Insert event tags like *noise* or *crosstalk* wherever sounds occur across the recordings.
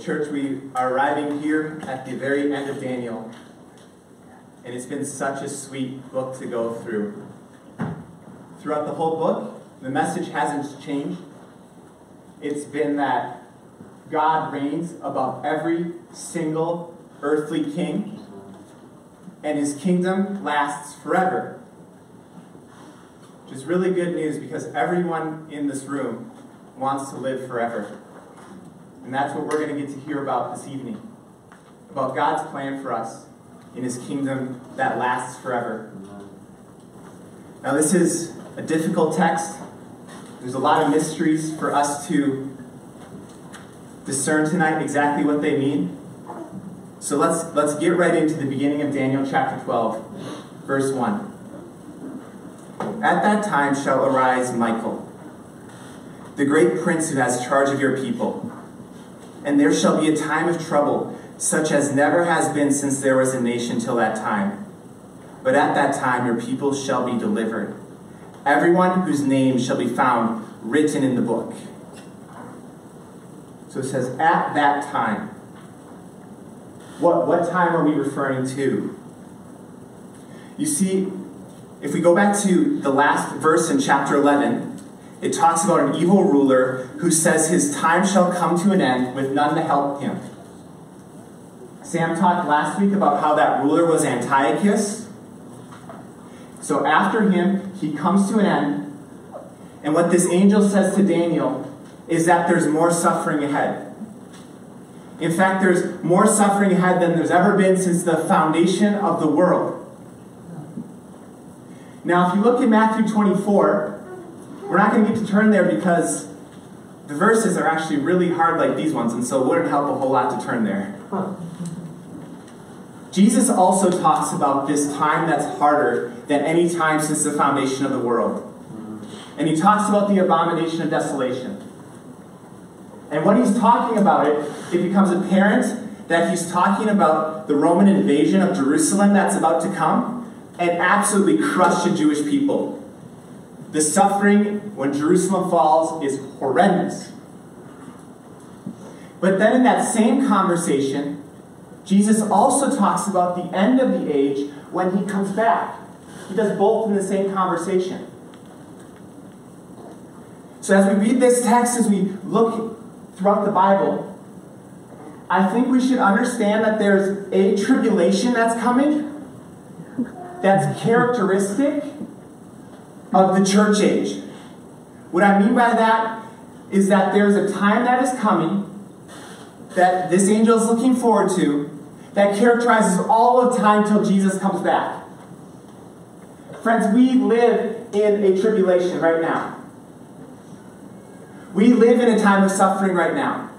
church, we are arriving here at the very end of Daniel. And it's been such a sweet book to go through. Throughout the whole book, the message hasn't changed. It's been that God reigns above every single earthly king, and his kingdom lasts forever. Which is really good news because everyone in this room wants to live forever. And that's what we're going to get to hear about this evening about God's plan for us in his kingdom that lasts forever. Now, this is a difficult text. There's a lot of mysteries for us to discern tonight exactly what they mean. So let's, let's get right into the beginning of Daniel chapter 12, verse 1. At that time shall arise Michael, the great prince who has charge of your people and there shall be a time of trouble, such as never has been since there was a nation till that time. But at that time your people shall be delivered, everyone whose name shall be found written in the book. So it says, at that time. What, what time are we referring to? You see, if we go back to the last verse in chapter 11, it talks about an evil ruler who says his time shall come to an end with none to help him. Sam talked last week about how that ruler was Antiochus. So after him, he comes to an end. And what this angel says to Daniel is that there's more suffering ahead. In fact, there's more suffering ahead than there's ever been since the foundation of the world. Now, if you look in Matthew 24, we're not going to get to turn there because the verses are actually really hard like these ones, and so it wouldn't help a whole lot to turn there. Jesus also talks about this time that's harder than any time since the foundation of the world. And he talks about the abomination of desolation. And when he's talking about it, it becomes apparent that he's talking about the Roman invasion of Jerusalem that's about to come and absolutely crush the Jewish people. The suffering when Jerusalem falls is horrendous. But then in that same conversation, Jesus also talks about the end of the age when he comes back. He does both in the same conversation. So as we read this text, as we look throughout the Bible, I think we should understand that there's a tribulation that's coming that's characteristic of the church age. What I mean by that is that there's a time that is coming that this angel is looking forward to that characterizes all of time till Jesus comes back. Friends, we live in a tribulation right now. We live in a time of suffering right now.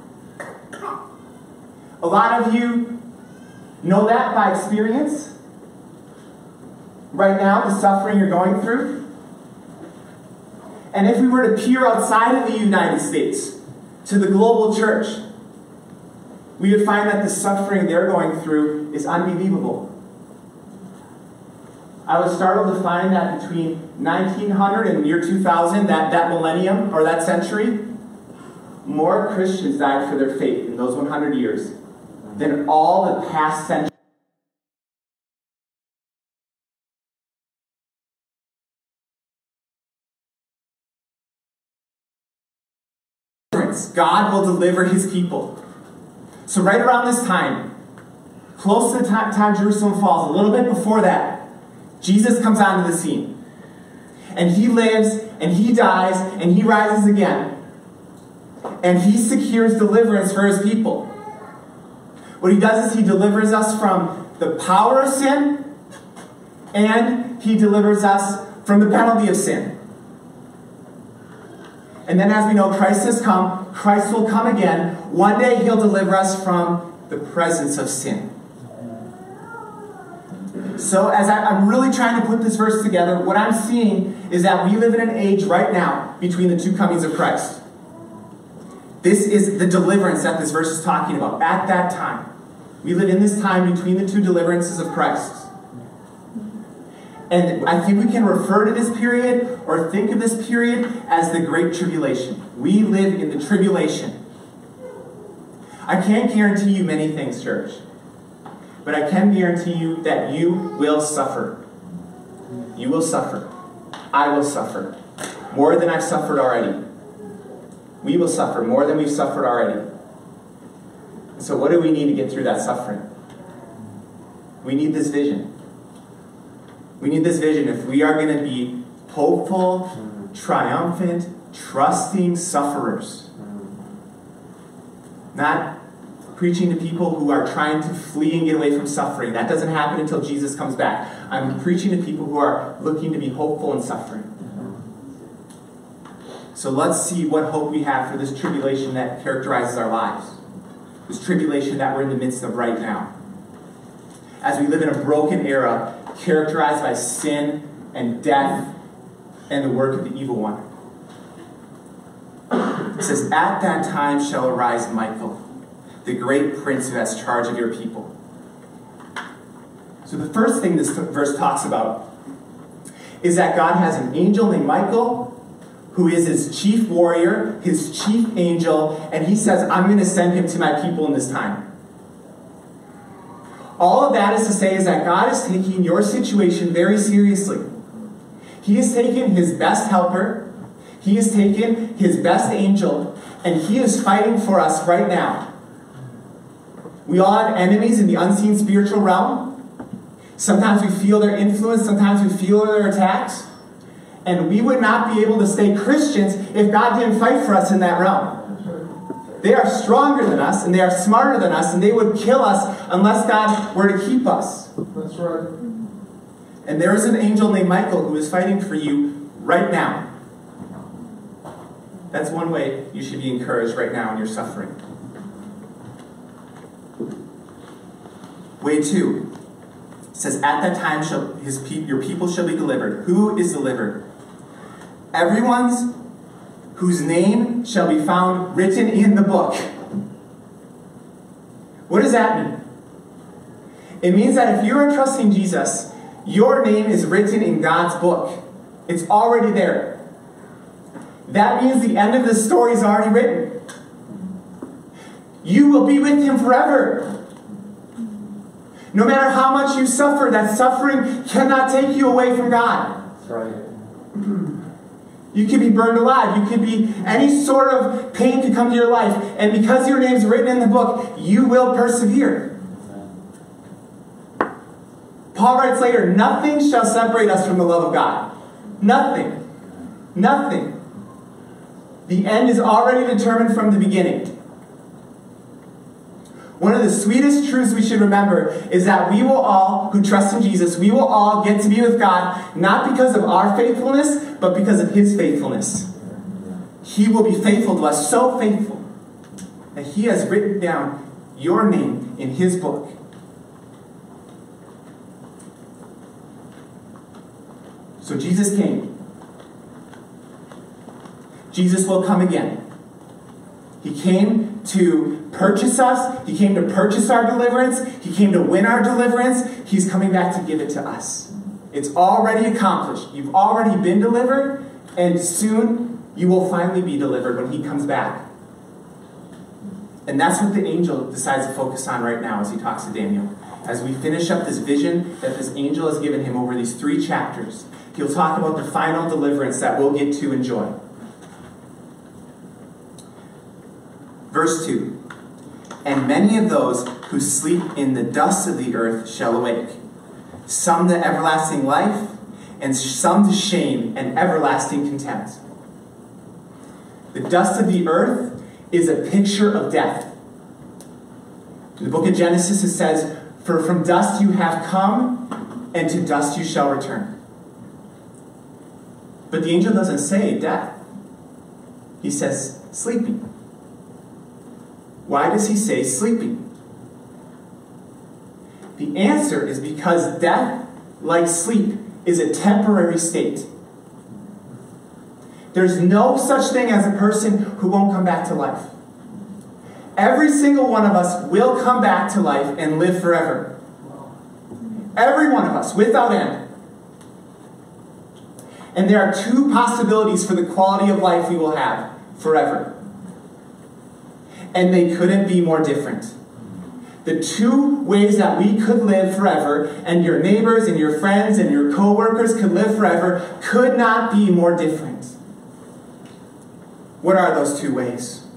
A lot of you know that by experience. Right now, the suffering you're going through. And if we were to peer outside of the United States to the global church, we would find that the suffering they're going through is unbelievable. I was startled to find that between 1900 and year 2000, that, that millennium or that century, more Christians died for their faith in those 100 years than all the past centuries. God will deliver his people. So, right around this time, close to the time Jerusalem falls, a little bit before that, Jesus comes onto the scene. And he lives, and he dies, and he rises again. And he secures deliverance for his people. What he does is he delivers us from the power of sin, and he delivers us from the penalty of sin. And then, as we know, Christ has come. Christ will come again. One day, he'll deliver us from the presence of sin. So, as I, am really trying to put this verse together, what I'm seeing is that we live in an age right now between the two comings of Christ. This is the deliverance that this verse is talking about. At that time, we live in this time between the two deliverances of Christ. And I think we can refer to this period or think of this period as the Great Tribulation. We live in the tribulation. I can't guarantee you many things, church. But I can guarantee you that you will suffer. You will suffer. I will suffer. More than I've suffered already. We will suffer more than we've suffered already. So, what do we need to get through that suffering? We need this vision. We need this vision if we are going to be hopeful, triumphant, trusting sufferers. Not preaching to people who are trying to flee and get away from suffering. That doesn't happen until Jesus comes back. I'm preaching to people who are looking to be hopeful in suffering. So let's see what hope we have for this tribulation that characterizes our lives. This tribulation that we're in the midst of right now. As we live in a broken era characterized by sin and death and the work of the evil one. It says, At that time shall arise Michael, the great prince who has charge of your people. So, the first thing this verse talks about is that God has an angel named Michael who is his chief warrior, his chief angel, and he says, I'm going to send him to my people in this time. All of that is to say is that God is taking your situation very seriously. He has taken his best helper, he has taken his best angel, and he is fighting for us right now. We all have enemies in the unseen spiritual realm. Sometimes we feel their influence, sometimes we feel their attacks. And we would not be able to stay Christians if God didn't fight for us in that realm. They are stronger than us and they are smarter than us and they would kill us unless God were to keep us. That's right. And there is an angel named Michael who is fighting for you right now. That's one way you should be encouraged right now in your suffering. Way two says, At that time shall his pe- your people shall be delivered. Who is delivered? Everyone's whose name shall be found written in the book. What does that mean? It means that if you're trusting Jesus, your name is written in God's book. It's already there. That means the end of the story is already written. You will be with him forever. No matter how much you suffer, that suffering cannot take you away from God. That's right. *clears throat* You could be burned alive. You could be any sort of pain could come to your life. And because your name's written in the book, you will persevere. Paul writes later, nothing shall separate us from the love of God. Nothing. Nothing. The end is already determined from the beginning. One of the sweetest truths we should remember is that we will all, who trust in Jesus, we will all get to be with God, not because of our faithfulness, but because of His faithfulness. He will be faithful to us, so faithful that He has written down your name in His book. So Jesus came. Jesus will come again. He came to purchase us. He came to purchase our deliverance. He came to win our deliverance. He's coming back to give it to us. It's already accomplished. You've already been delivered, and soon you will finally be delivered when He comes back. And that's what the angel decides to focus on right now as he talks to Daniel. As we finish up this vision that this angel has given him over these three chapters, he'll talk about the final deliverance that we'll get to enjoy. Verse 2 And many of those who sleep in the dust of the earth shall awake, some to everlasting life, and some to shame and everlasting contempt. The dust of the earth is a picture of death. In the book of Genesis, it says, For from dust you have come, and to dust you shall return. But the angel doesn't say death, he says sleeping. Why does he say sleeping? The answer is because death, like sleep, is a temporary state. There's no such thing as a person who won't come back to life. Every single one of us will come back to life and live forever. Every one of us, without end. And there are two possibilities for the quality of life we will have forever. And they couldn't be more different. The two ways that we could live forever, and your neighbors and your friends and your coworkers could live forever, could not be more different. What are those two ways?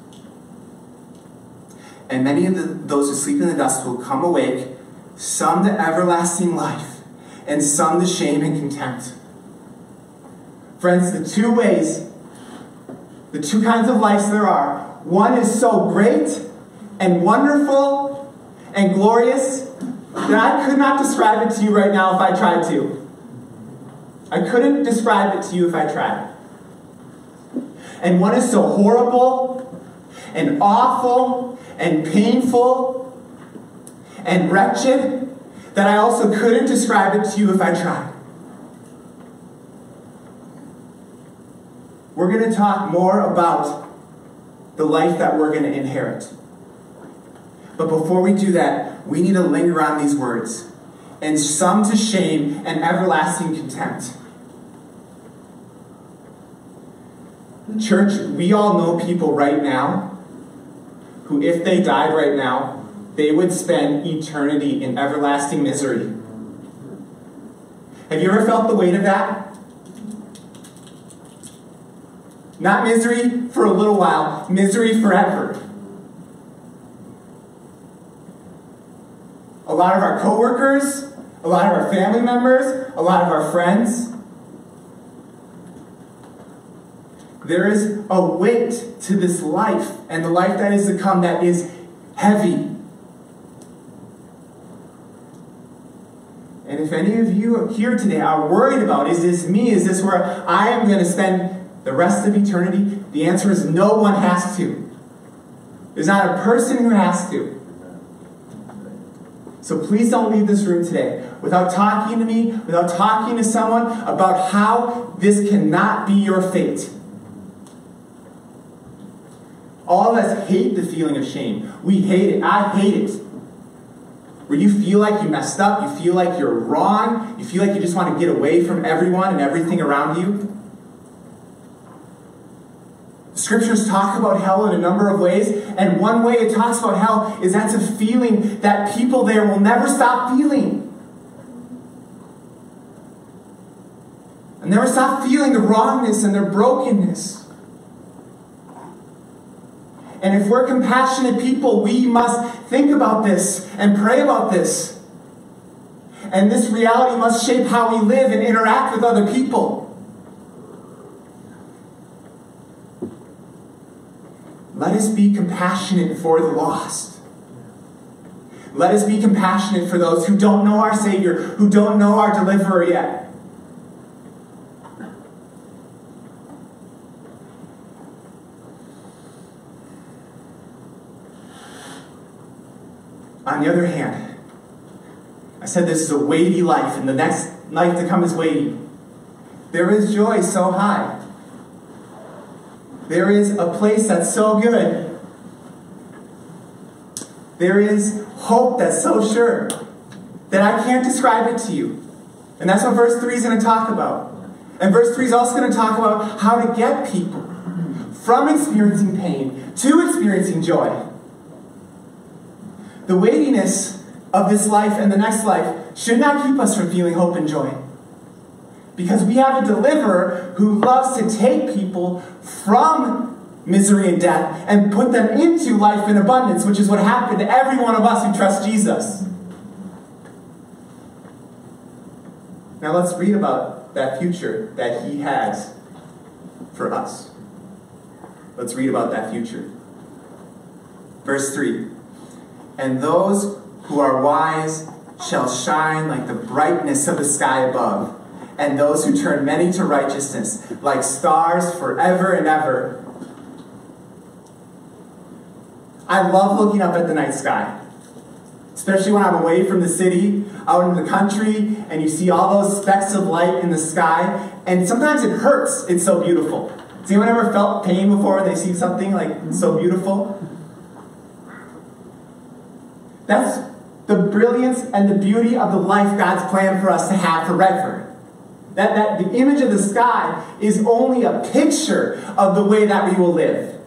And many of the, those who sleep in the dust will come awake, some to everlasting life, and some to shame and contempt. Friends, the two ways, the two kinds of lives there are, one is so great and wonderful and glorious that I could not describe it to you right now if I tried to. I couldn't describe it to you if I tried. And one is so horrible and awful and painful and wretched that I also couldn't describe it to you if I tried. We're going to talk more about the life that we're going to inherit. But before we do that, we need to linger on these words and some to shame and everlasting contempt. Church, we all know people right now who, if they died right now, they would spend eternity in everlasting misery. Have you ever felt the weight of that? Not misery for a little while, misery forever. A lot of our coworkers, a lot of our family members, a lot of our friends. There is a weight to this life and the life that is to come that is heavy. And if any of you here today are worried about, is this me? Is this where I am going to spend the rest of eternity? The answer is no one has to. There's not a person who has to. So please don't leave this room today without talking to me, without talking to someone about how this cannot be your fate. All of us hate the feeling of shame. We hate it. I hate it. Where you feel like you messed up, you feel like you're wrong, you feel like you just want to get away from everyone and everything around you. Scriptures talk about hell in a number of ways, and one way it talks about hell is that's a feeling that people there will never stop feeling. And never stop feeling the wrongness and their brokenness. And if we're compassionate people, we must think about this and pray about this. And this reality must shape how we live and interact with other people. Let us be compassionate for the lost. Let us be compassionate for those who don't know our Savior, who don't know our deliverer yet. On the other hand, I said this is a weighty life, and the next life to come is weighty. There is joy so high. There is a place that's so good. There is hope that's so sure that I can't describe it to you. And that's what verse 3 is going to talk about. And verse 3 is also going to talk about how to get people from experiencing pain to experiencing joy. The weightiness of this life and the next life should not keep us from feeling hope and joy. Because we have a deliverer who loves to take people from misery and death and put them into life in abundance, which is what happened to every one of us who trust Jesus. Now let's read about that future that he has for us. Let's read about that future. Verse 3 And those who are wise shall shine like the brightness of the sky above, and those who turn many to righteousness like stars forever and ever. I love looking up at the night sky, especially when I'm away from the city, out in the country, and you see all those specks of light in the sky, and sometimes it hurts. It's so beautiful. Has anyone ever felt pain before they see something like so beautiful? That's the brilliance and the beauty of the life God's planned for us to have for Redford. That, that the image of the sky is only a picture of the way that we will live.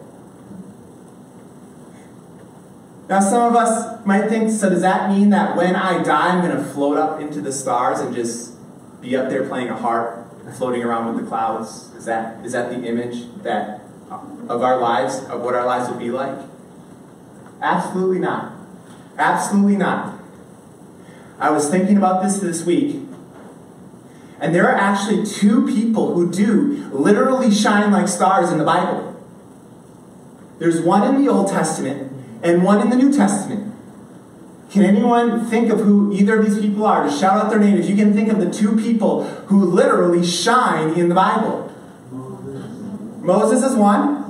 Now, some of us might think, so does that mean that when I die, I'm going to float up into the stars and just be up there playing a harp, and floating around with the clouds? Is that, is that the image that, uh, of our lives, of what our lives would be like? Absolutely not. Absolutely not. I was thinking about this this week, and there are actually two people who do literally shine like stars in the Bible. There's one in the Old Testament and one in the New Testament. Can anyone think of who either of these people are? To shout out their name if you can think of the two people who literally shine in the Bible. Moses is one.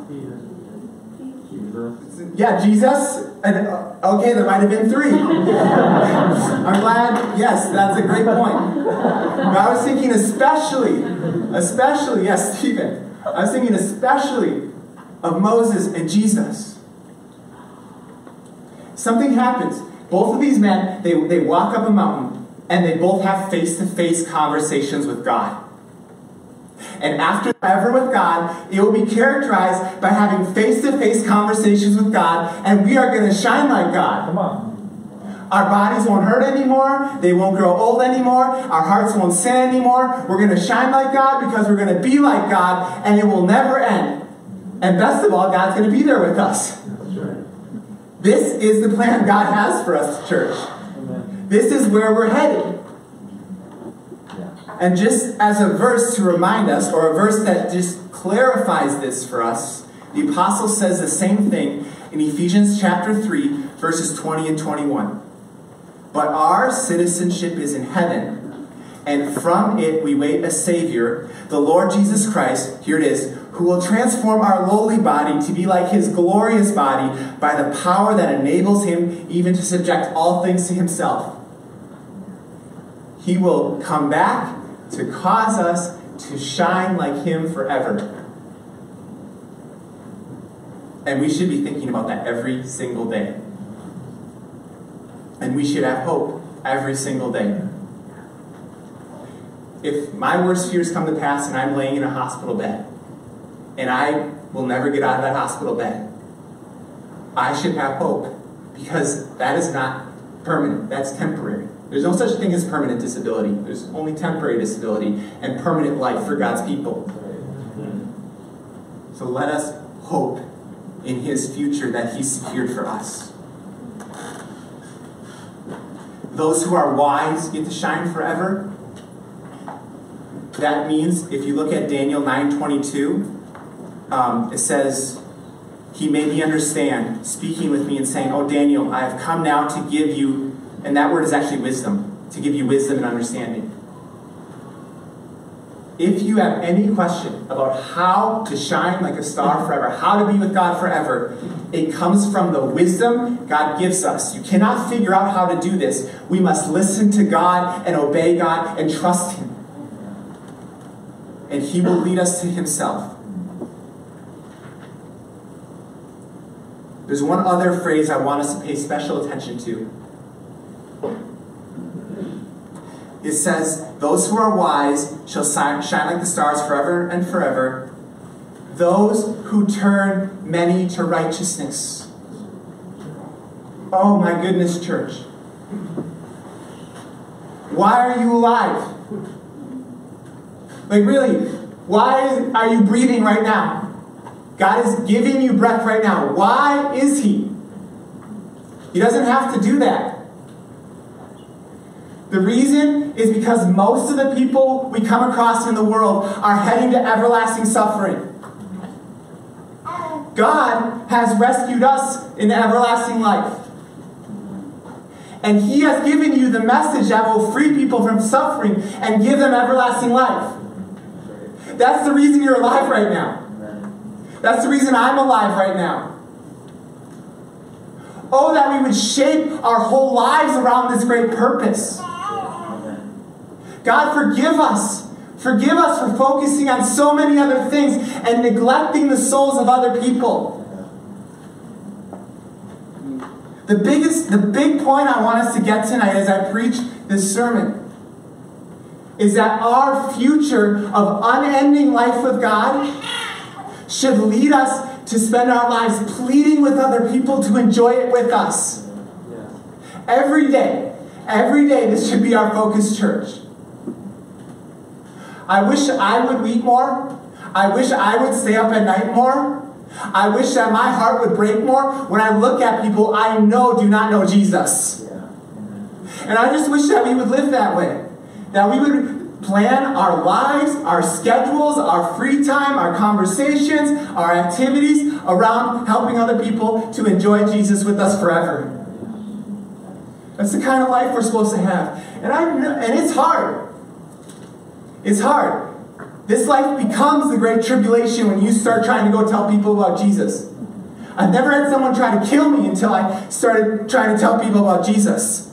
Yeah, Jesus. And, uh, okay, there might have been three. *laughs* I'm glad. Yes, that's a great point. But I was thinking, especially, especially, yes, Stephen. I was thinking, especially of Moses and Jesus. Something happens. Both of these men, they, they walk up a mountain and they both have face to face conversations with God. And after ever with God, it will be characterized by having face to face conversations with God, and we are going to shine like God. Come on. Our bodies won't hurt anymore. They won't grow old anymore. Our hearts won't sin anymore. We're going to shine like God because we're going to be like God, and it will never end. And best of all, God's going to be there with us. This is the plan God has for us, church. This is where we're headed. And just as a verse to remind us, or a verse that just clarifies this for us, the apostle says the same thing in Ephesians chapter 3, verses 20 and 21. But our citizenship is in heaven, and from it we wait a Savior, the Lord Jesus Christ, here it is, who will transform our lowly body to be like his glorious body by the power that enables him even to subject all things to himself. He will come back to cause us to shine like him forever. And we should be thinking about that every single day. And we should have hope every single day. If my worst fears come to pass and I'm laying in a hospital bed, and I will never get out of that hospital bed, I should have hope because that is not permanent, that's temporary. There's no such thing as permanent disability. There's only temporary disability and permanent life for God's people. So let us hope in His future that He secured for us. Those who are wise get to shine forever. That means if you look at Daniel 9:22, um, it says, "He made me understand, speaking with me and saying, "Oh Daniel, I have come now to give you," and that word is actually wisdom, to give you wisdom and understanding. If you have any question about how to shine like a star forever, how to be with God forever, it comes from the wisdom God gives us. You cannot figure out how to do this. We must listen to God and obey God and trust Him. And He will lead us to Himself. There's one other phrase I want us to pay special attention to. It says, Those who are wise shall shine like the stars forever and forever. Those who turn many to righteousness. Oh my goodness, church. Why are you alive? Like, really, why are you breathing right now? God is giving you breath right now. Why is He? He doesn't have to do that. The reason is because most of the people we come across in the world are heading to everlasting suffering. God has rescued us in everlasting life. And He has given you the message that will free people from suffering and give them everlasting life. That's the reason you're alive right now. That's the reason I'm alive right now. Oh, that we would shape our whole lives around this great purpose. God, forgive us. Forgive us for focusing on so many other things and neglecting the souls of other people. The biggest, the big point I want us to get tonight as I preach this sermon is that our future of unending life with God should lead us to spend our lives pleading with other people to enjoy it with us. Every day, every day, this should be our focus, church. I wish I would eat more. I wish I would stay up at night more. I wish that my heart would break more when I look at people I know do not know Jesus. And I just wish that we would live that way. That we would plan our lives, our schedules, our free time, our conversations, our activities around helping other people to enjoy Jesus with us forever. That's the kind of life we're supposed to have. And I and it's hard. It's hard. This life becomes the great tribulation when you start trying to go tell people about Jesus. I've never had someone try to kill me until I started trying to tell people about Jesus.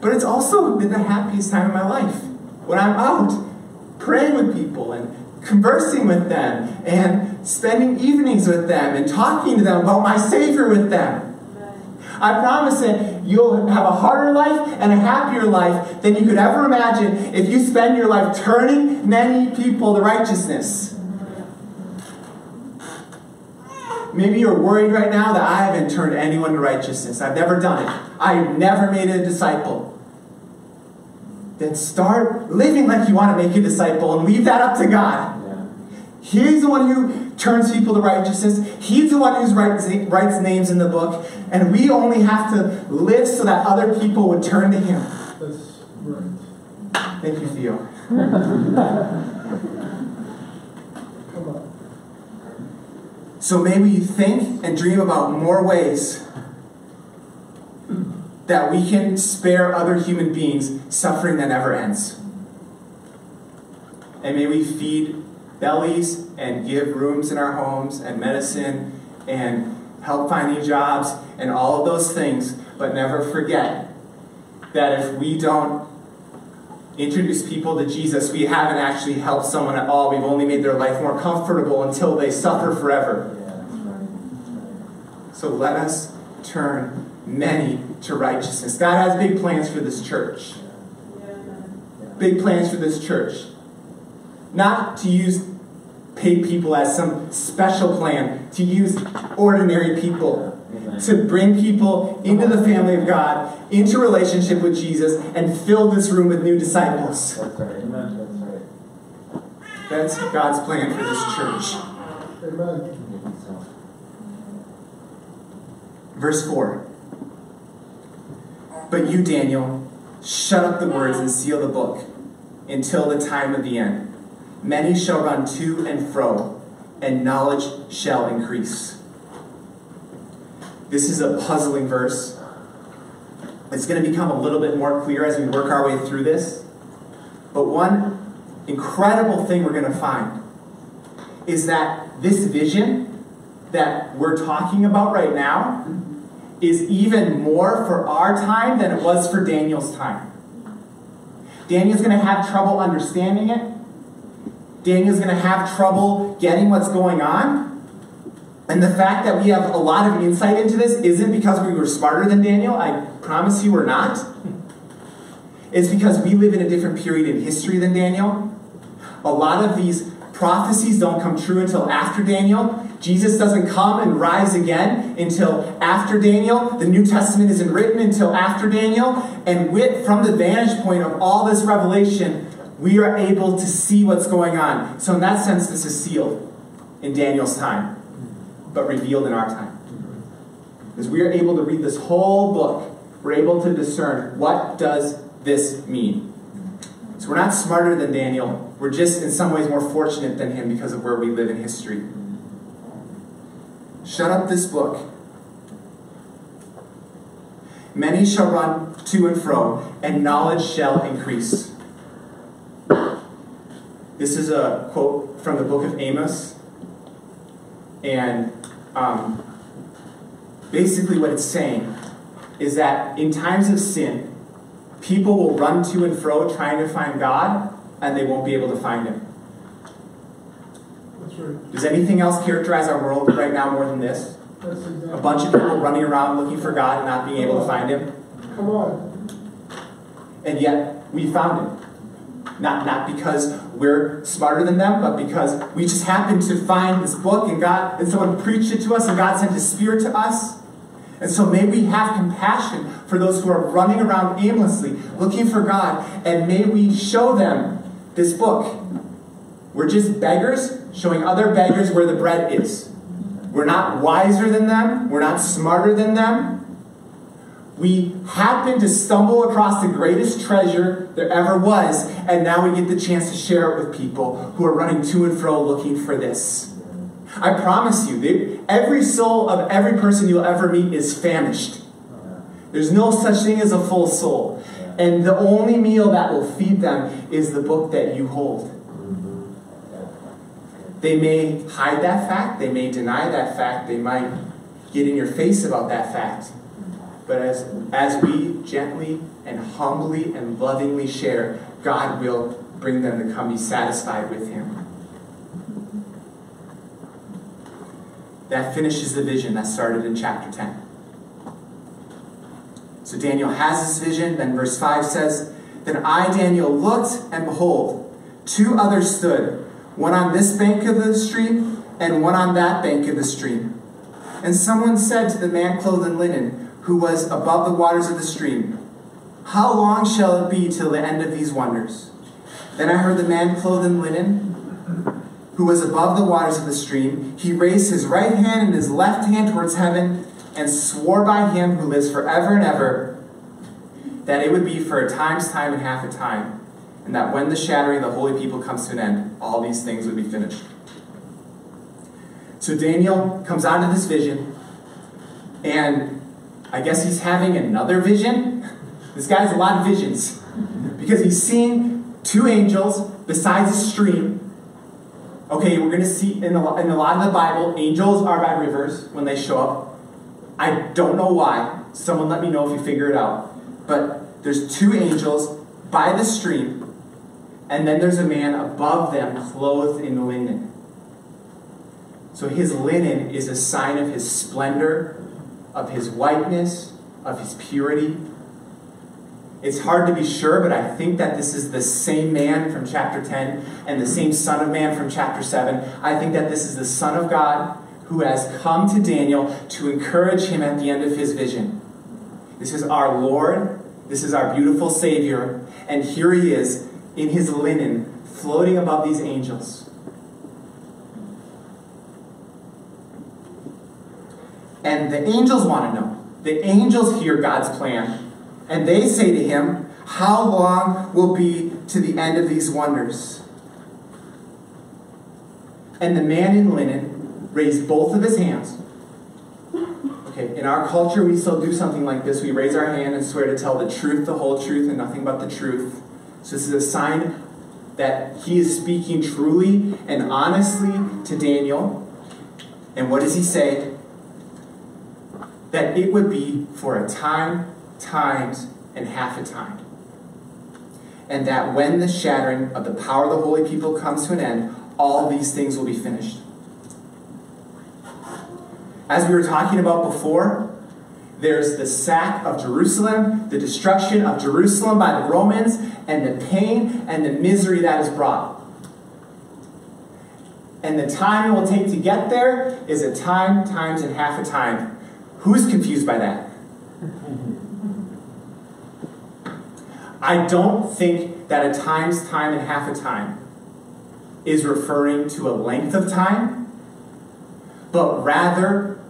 But it's also been the happiest time of my life when I'm out praying with people and conversing with them and spending evenings with them and talking to them about my Savior with them. I promise that you'll have a harder life and a happier life than you could ever imagine if you spend your life turning many people to righteousness. Maybe you're worried right now that I haven't turned anyone to righteousness. I've never done it. I've never made a disciple. Then start living like you want to make a disciple and leave that up to God. He's the one who turns people to righteousness. He's the one who writes, writes names in the book. And we only have to live so that other people would turn to Him. That's right. Thank you, Theo. Come on. So may we think and dream about more ways that we can spare other human beings suffering that never ends. And may we feed bellies and give rooms in our homes and medicine and help finding jobs and all of those things, but never forget that if we don't introduce people to Jesus, we haven't actually helped someone at all. We've only made their life more comfortable until they suffer forever. So let us turn many to righteousness. God has big plans for this church. Big plans for this church. Not to use paid people as some special plan, to use ordinary people to bring people into the family of God, into relationship with Jesus, and fill this room with new disciples. That's. That's right. That's God's plan for this church. Verse 4. But you, Daniel, shut up the words and seal the book until the time of the end. Many shall run to and fro, and knowledge shall increase. This is a puzzling verse. It's going to become a little bit more clear as we work our way through this. But one incredible thing we're going to find is that this vision that we're talking about right now is even more for our time than it was for Daniel's time. Daniel's going to have trouble understanding it. Daniel's going to have trouble getting what's going on. And the fact that we have a lot of insight into this isn't because we were smarter than Daniel. I promise you we're not. It's because we live in a different period in history than Daniel. A lot of these prophecies don't come true until after Daniel. Jesus doesn't come and rise again until after Daniel. The New Testament isn't written until after Daniel. And with, from the vantage point of all this revelation, we are able to see what's going on. So, in that sense, this is sealed in Daniel's time, but revealed in our time. Because we are able to read this whole book, we're able to discern what does this mean. So, we're not smarter than Daniel. We're just, in some ways, more fortunate than him because of where we live in history. Shut up this book. Many shall run to and fro, and knowledge shall increase. This is a quote from the book of Amos. And um, basically, what it's saying is that in times of sin, people will run to and fro trying to find God, and they won't be able to find Him. That's right. Does anything else characterize our world right now more than this? Exactly. A bunch of people running around looking for God and not being able to find Him? Come on. And yet, we found Him. Not, not because we're smarter than them, but because we just happened to find this book and God and someone preached it to us and God sent his spirit to us. And so may we have compassion for those who are running around aimlessly, looking for God, and may we show them this book. We're just beggars showing other beggars where the bread is. We're not wiser than them, we're not smarter than them. We happen to stumble across the greatest treasure there ever was, and now we get the chance to share it with people who are running to and fro looking for this. I promise you, every soul of every person you'll ever meet is famished. There's no such thing as a full soul. And the only meal that will feed them is the book that you hold. They may hide that fact, they may deny that fact, they might get in your face about that fact. But as, as we gently and humbly and lovingly share, God will bring them to come be satisfied with Him. That finishes the vision that started in chapter 10. So Daniel has this vision, then verse 5 says, Then I, Daniel, looked, and behold, two others stood, one on this bank of the stream, and one on that bank of the stream. And someone said to the man clothed in linen, who was above the waters of the stream. How long shall it be till the end of these wonders? Then I heard the man clothed in linen, who was above the waters of the stream. He raised his right hand and his left hand towards heaven and swore by him who lives forever and ever that it would be for a time's time and half a time, and that when the shattering of the holy people comes to an end, all these things would be finished. So Daniel comes out of this vision, and I guess he's having another vision. This guy has a lot of visions because he's seeing two angels besides a stream. Okay, we're going to see in a, in a lot of the Bible, angels are by rivers when they show up. I don't know why. Someone let me know if you figure it out. But there's two angels by the stream, and then there's a man above them clothed in linen. So his linen is a sign of his splendor of his whiteness, of his purity. It's hard to be sure, but I think that this is the same man from chapter 10 and the same Son of Man from chapter 7. I think that this is the Son of God who has come to Daniel to encourage him at the end of his vision. This is our Lord, this is our beautiful Savior, and here he is in his linen, floating above these angels. And the angels want to know. The angels hear God's plan. And they say to him, How long will be to the end of these wonders? And the man in linen raised both of his hands. Okay, in our culture, we still do something like this. We raise our hand and swear to tell the truth, the whole truth, and nothing but the truth. So this is a sign that he is speaking truly and honestly to Daniel. And what does he say? That it would be for a time, times, and half a time. And that when the shattering of the power of the holy people comes to an end, all these things will be finished. As we were talking about before, there's the sack of Jerusalem, the destruction of Jerusalem by the Romans, and the pain and the misery that is brought. And the time it will take to get there is a time, times, and half a time. Who's confused by that? I don't think that a times time and half a time is referring to a length of time, but rather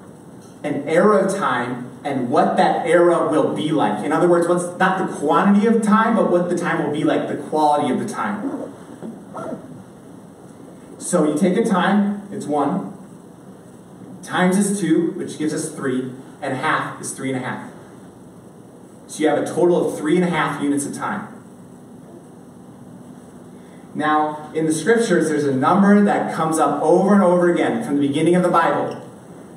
an era of time and what that era will be like. In other words, what's not the quantity of time, but what the time will be like, the quality of the time. So you take a time, it's one, times is two, which gives us three, and half is three and a half. So you have a total of three and a half units of time. Now, in the scriptures, there's a number that comes up over and over again from the beginning of the Bible.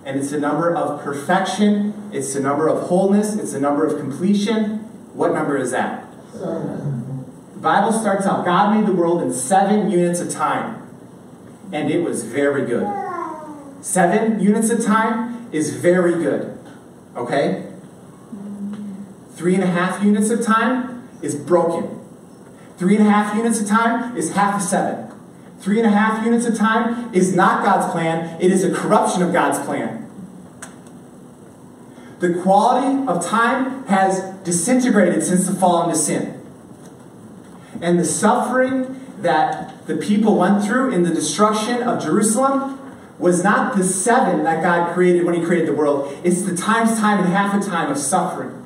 And it's the number of perfection, it's the number of wholeness, it's the number of completion. What number is that? Seven. The Bible starts out God made the world in seven units of time. And it was very good. Seven units of time is very good. Okay? Three and a half units of time is broken. Three and a half units of time is half a seven. Three and a half units of time is not God's plan, it is a corruption of God's plan. The quality of time has disintegrated since the fall into sin. And the suffering that the people went through in the destruction of Jerusalem was not the seven that God created when He created the world, it's the times time and half a time of suffering.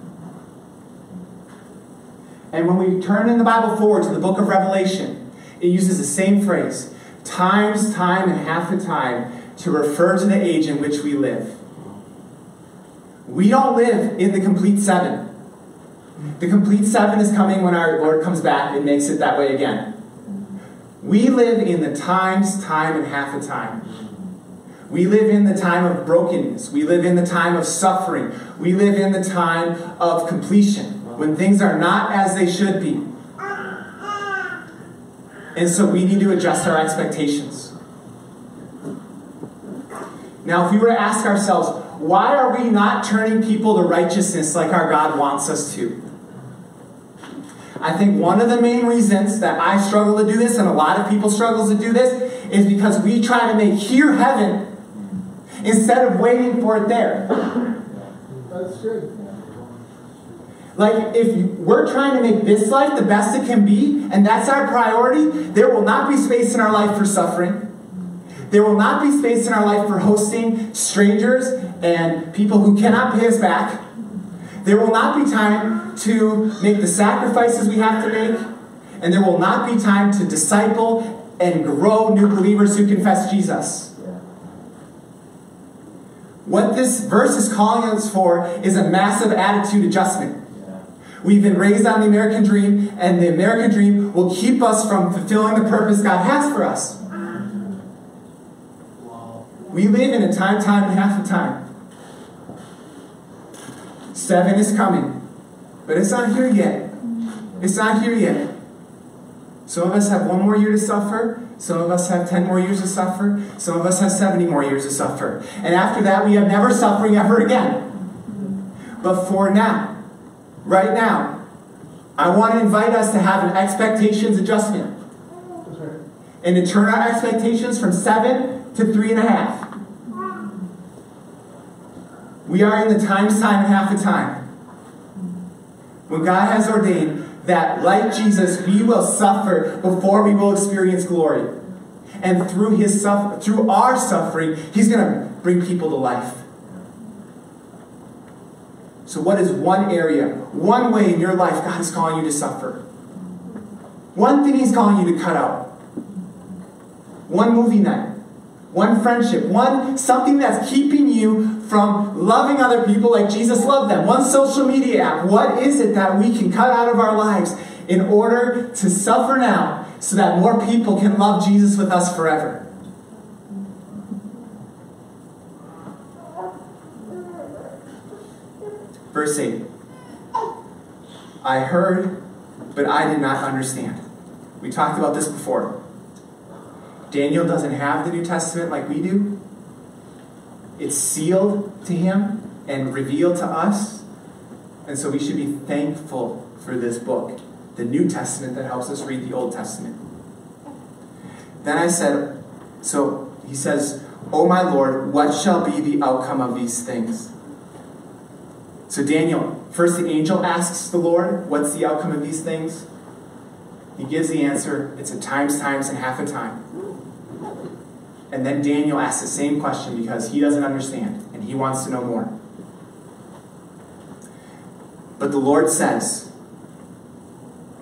And when we turn in the Bible forward to the book of Revelation, it uses the same phrase times, time, and half a time to refer to the age in which we live. We don't live in the complete seven. The complete seven is coming when our Lord comes back and makes it that way again. We live in the times, time, and half a time. We live in the time of brokenness. We live in the time of suffering. We live in the time of completion when things are not as they should be. And so we need to adjust our expectations. Now, if we were to ask ourselves, why are we not turning people to righteousness like our God wants us to? I think one of the main reasons that I struggle to do this and a lot of people struggle to do this is because we try to make here heaven instead of waiting for it there. *laughs* That's true. Like, if we're trying to make this life the best it can be, and that's our priority, there will not be space in our life for suffering. There will not be space in our life for hosting strangers and people who cannot pay us back. There will not be time to make the sacrifices we have to make. And there will not be time to disciple and grow new believers who confess Jesus. What this verse is calling us for is a massive attitude adjustment. We've been raised on the American dream, and the American dream will keep us from fulfilling the purpose God has for us. We live in a time, time, and half a time. Seven is coming, but it's not here yet. It's not here yet. Some of us have one more year to suffer. Some of us have 10 more years to suffer. Some of us have 70 more years to suffer. And after that, we have never suffering ever again. But for now, right now, I want to invite us to have an expectations adjustment and to turn our expectations from seven to three and a half. We are in the times, time, and half a time. When God has ordained that, like Jesus, we will suffer before we will experience glory. And through his suffer, through our suffering, he's going to bring people to life. So, what is one area, one way in your life God is calling you to suffer? One thing He's calling you to cut out. One movie night, one friendship, one something that's keeping you from loving other people like Jesus loved them. One social media app. What is it that we can cut out of our lives in order to suffer now so that more people can love Jesus with us forever? Verse 8. I heard, but I did not understand. We talked about this before. Daniel doesn't have the New Testament like we do. It's sealed to him and revealed to us. And so we should be thankful for this book, the New Testament that helps us read the Old Testament. Then I said, so he says, O my Lord, what shall be the outcome of these things? So Daniel, first the angel asks the Lord, what's the outcome of these things? He gives the answer, it's a times, times, and half a time. And then Daniel asks the same question because he doesn't understand and he wants to know more. But the Lord says,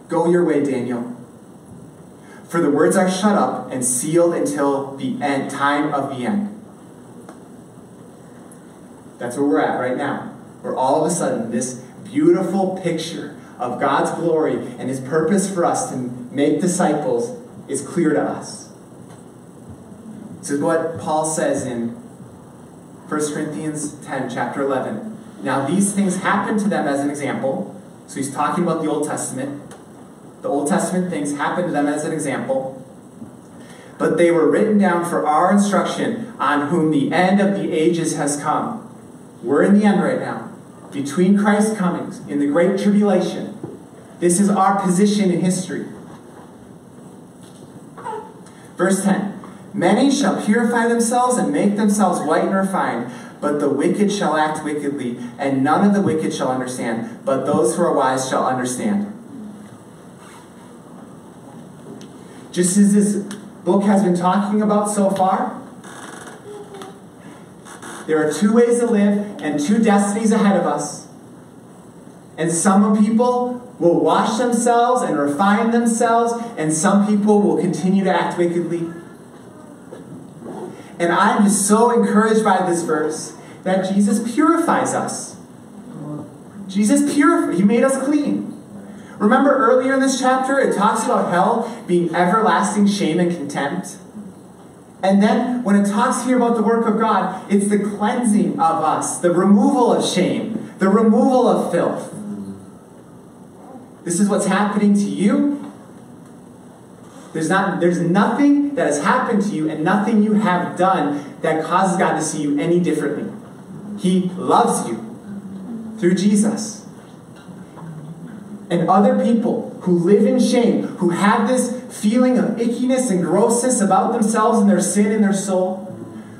Go your way, Daniel. For the words are shut up and sealed until the end, time of the end. That's where we're at right now. Where all of a sudden this beautiful picture of God's glory and his purpose for us to make disciples is clear to us. This is what Paul says in 1 Corinthians 10, chapter 11. Now, these things happened to them as an example. So he's talking about the Old Testament. The Old Testament things happened to them as an example. But they were written down for our instruction, on whom the end of the ages has come. We're in the end right now. Between Christ's comings, in the Great Tribulation. This is our position in history. Verse 10 Many shall purify themselves and make themselves white and refined, but the wicked shall act wickedly, and none of the wicked shall understand, but those who are wise shall understand. Just as this book has been talking about so far, there are two ways to live and two destinies ahead of us. And some people will wash themselves and refine themselves, and some people will continue to act wickedly. And I'm so encouraged by this verse that Jesus purifies us. Jesus purified, He made us clean. Remember earlier in this chapter, it talks about hell being everlasting shame and contempt. And then when it talks here about the work of God, it's the cleansing of us, the removal of shame, the removal of filth. This is what's happening to you. There's, not, there's nothing that has happened to you and nothing you have done that causes God to see you any differently. He loves you through Jesus. And other people who live in shame, who have this feeling of ickiness and grossness about themselves and their sin in their soul,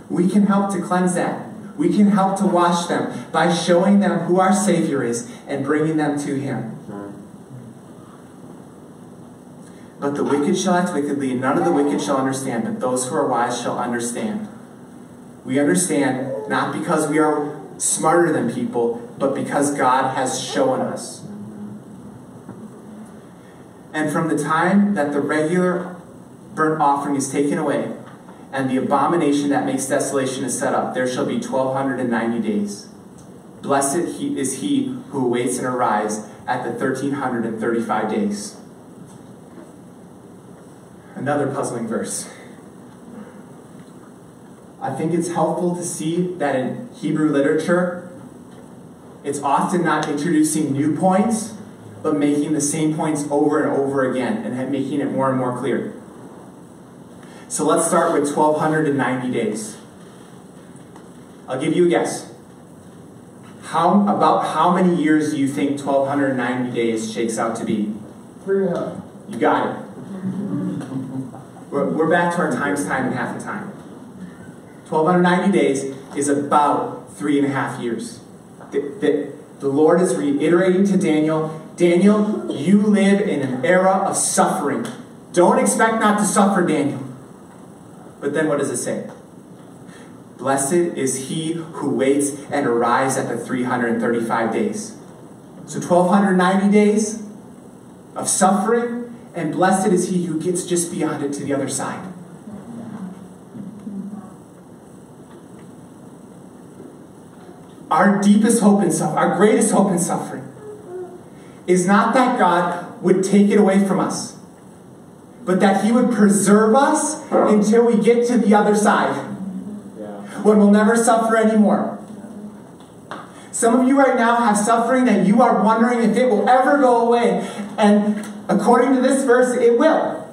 we can help to cleanse that. We can help to wash them by showing them who our Savior is and bringing them to Him. But the wicked shall act wickedly, and none of the wicked shall understand, but those who are wise shall understand. We understand not because we are smarter than people, but because God has shown us. And from the time that the regular burnt offering is taken away, and the abomination that makes desolation is set up, there shall be 1290 days. Blessed is he who waits and arrives at the 1335 days. Another puzzling verse. I think it's helpful to see that in Hebrew literature, it's often not introducing new points, but making the same points over and over again and making it more and more clear. So let's start with 1290 days. I'll give you a guess. How about how many years do you think 1290 days shakes out to be? Three and a half. You got it. We're, we're back to our times time and half the time. 1290 days is about three and a half years. The, the, the Lord is reiterating to Daniel Daniel, you live in an era of suffering. Don't expect not to suffer, Daniel. But then what does it say? Blessed is he who waits and arrives at the 335 days. So 1290 days of suffering, and blessed is he who gets just beyond it to the other side. Our deepest hope in suffering, our greatest hope in suffering, is not that God would take it away from us, but that He would preserve us until we get to the other side, when we'll never suffer anymore. Some of you right now have suffering that you are wondering if it will ever go away. And according to this verse, it will.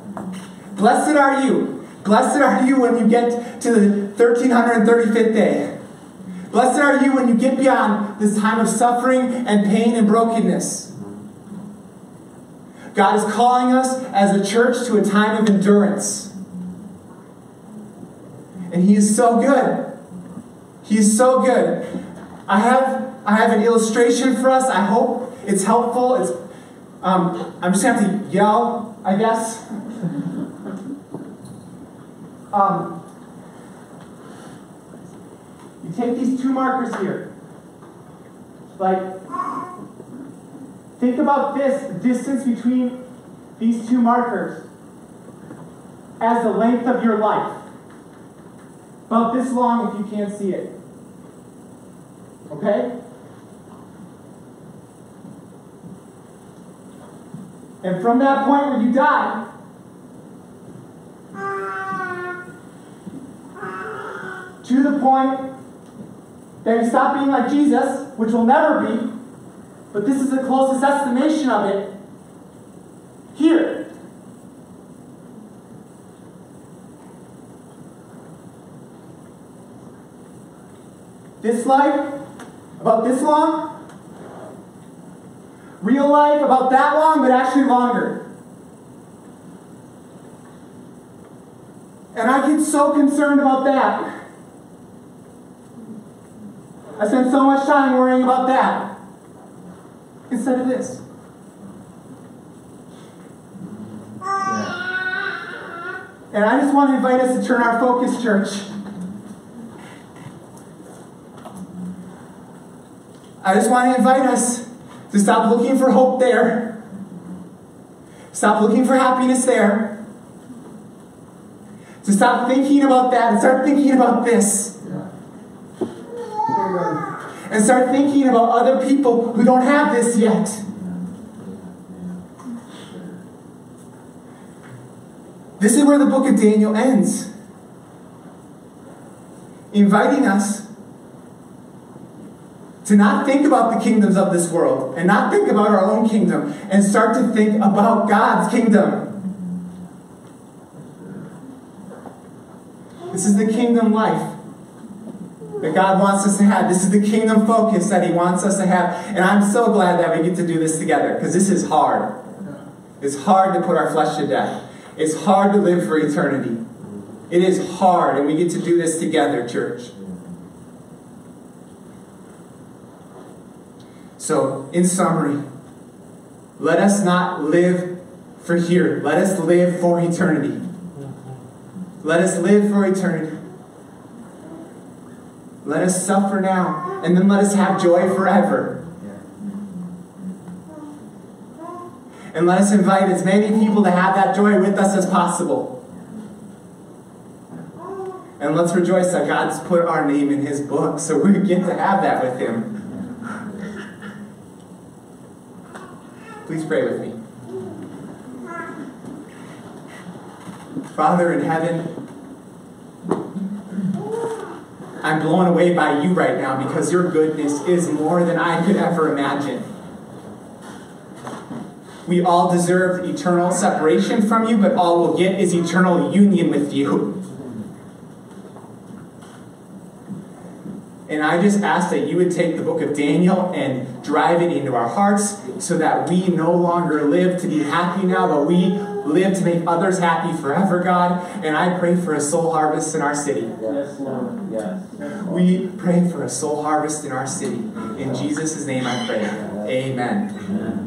Blessed are you. Blessed are you when you get to the 1335th day. Blessed are you when you get beyond this time of suffering and pain and brokenness. God is calling us as a church to a time of endurance. And He is so good. He is so good. I have, I have an illustration for us. I hope it's helpful. It's, um, I'm just going to have to yell, I guess. Um, you take these two markers here. Like, think about this distance between these two markers as the length of your life. About this long if you can't see it. Okay? And from that point where you die, to the point that you stop being like Jesus, which will never be, but this is the closest estimation of it, here. This life, about this long. Real life, about that long, but actually longer. And I get so concerned about that. I spend so much time worrying about that instead of this. And I just want to invite us to turn our focus, church. I just want to invite us to stop looking for hope there. Stop looking for happiness there. To stop thinking about that and start thinking about this. And start thinking about other people who don't have this yet. This is where the book of Daniel ends. Inviting us to not think about the kingdoms of this world and not think about our own kingdom and start to think about God's kingdom. This is the kingdom life that God wants us to have. This is the kingdom focus that He wants us to have. And I'm so glad that we get to do this together because this is hard. It's hard to put our flesh to death, it's hard to live for eternity. It is hard, and we get to do this together, church. So, in summary, let us not live for here. Let us live for eternity. Let us live for eternity. Let us suffer now, and then let us have joy forever. And let us invite as many people to have that joy with us as possible. And let's rejoice that God's put our name in His book, so we get to have that with Him. Please pray with me. Father in heaven, I'm blown away by you right now because your goodness is more than I could ever imagine. We all deserve eternal separation from you, but all we'll get is eternal union with you. And I just ask that you would take the book of Daniel and drive it into our hearts so that we no longer live to be happy now, but we live to make others happy forever, God. And I pray for a soul harvest in our city. Yes, Lord. Yes. We pray for a soul harvest in our city. In Jesus' name I pray. Amen.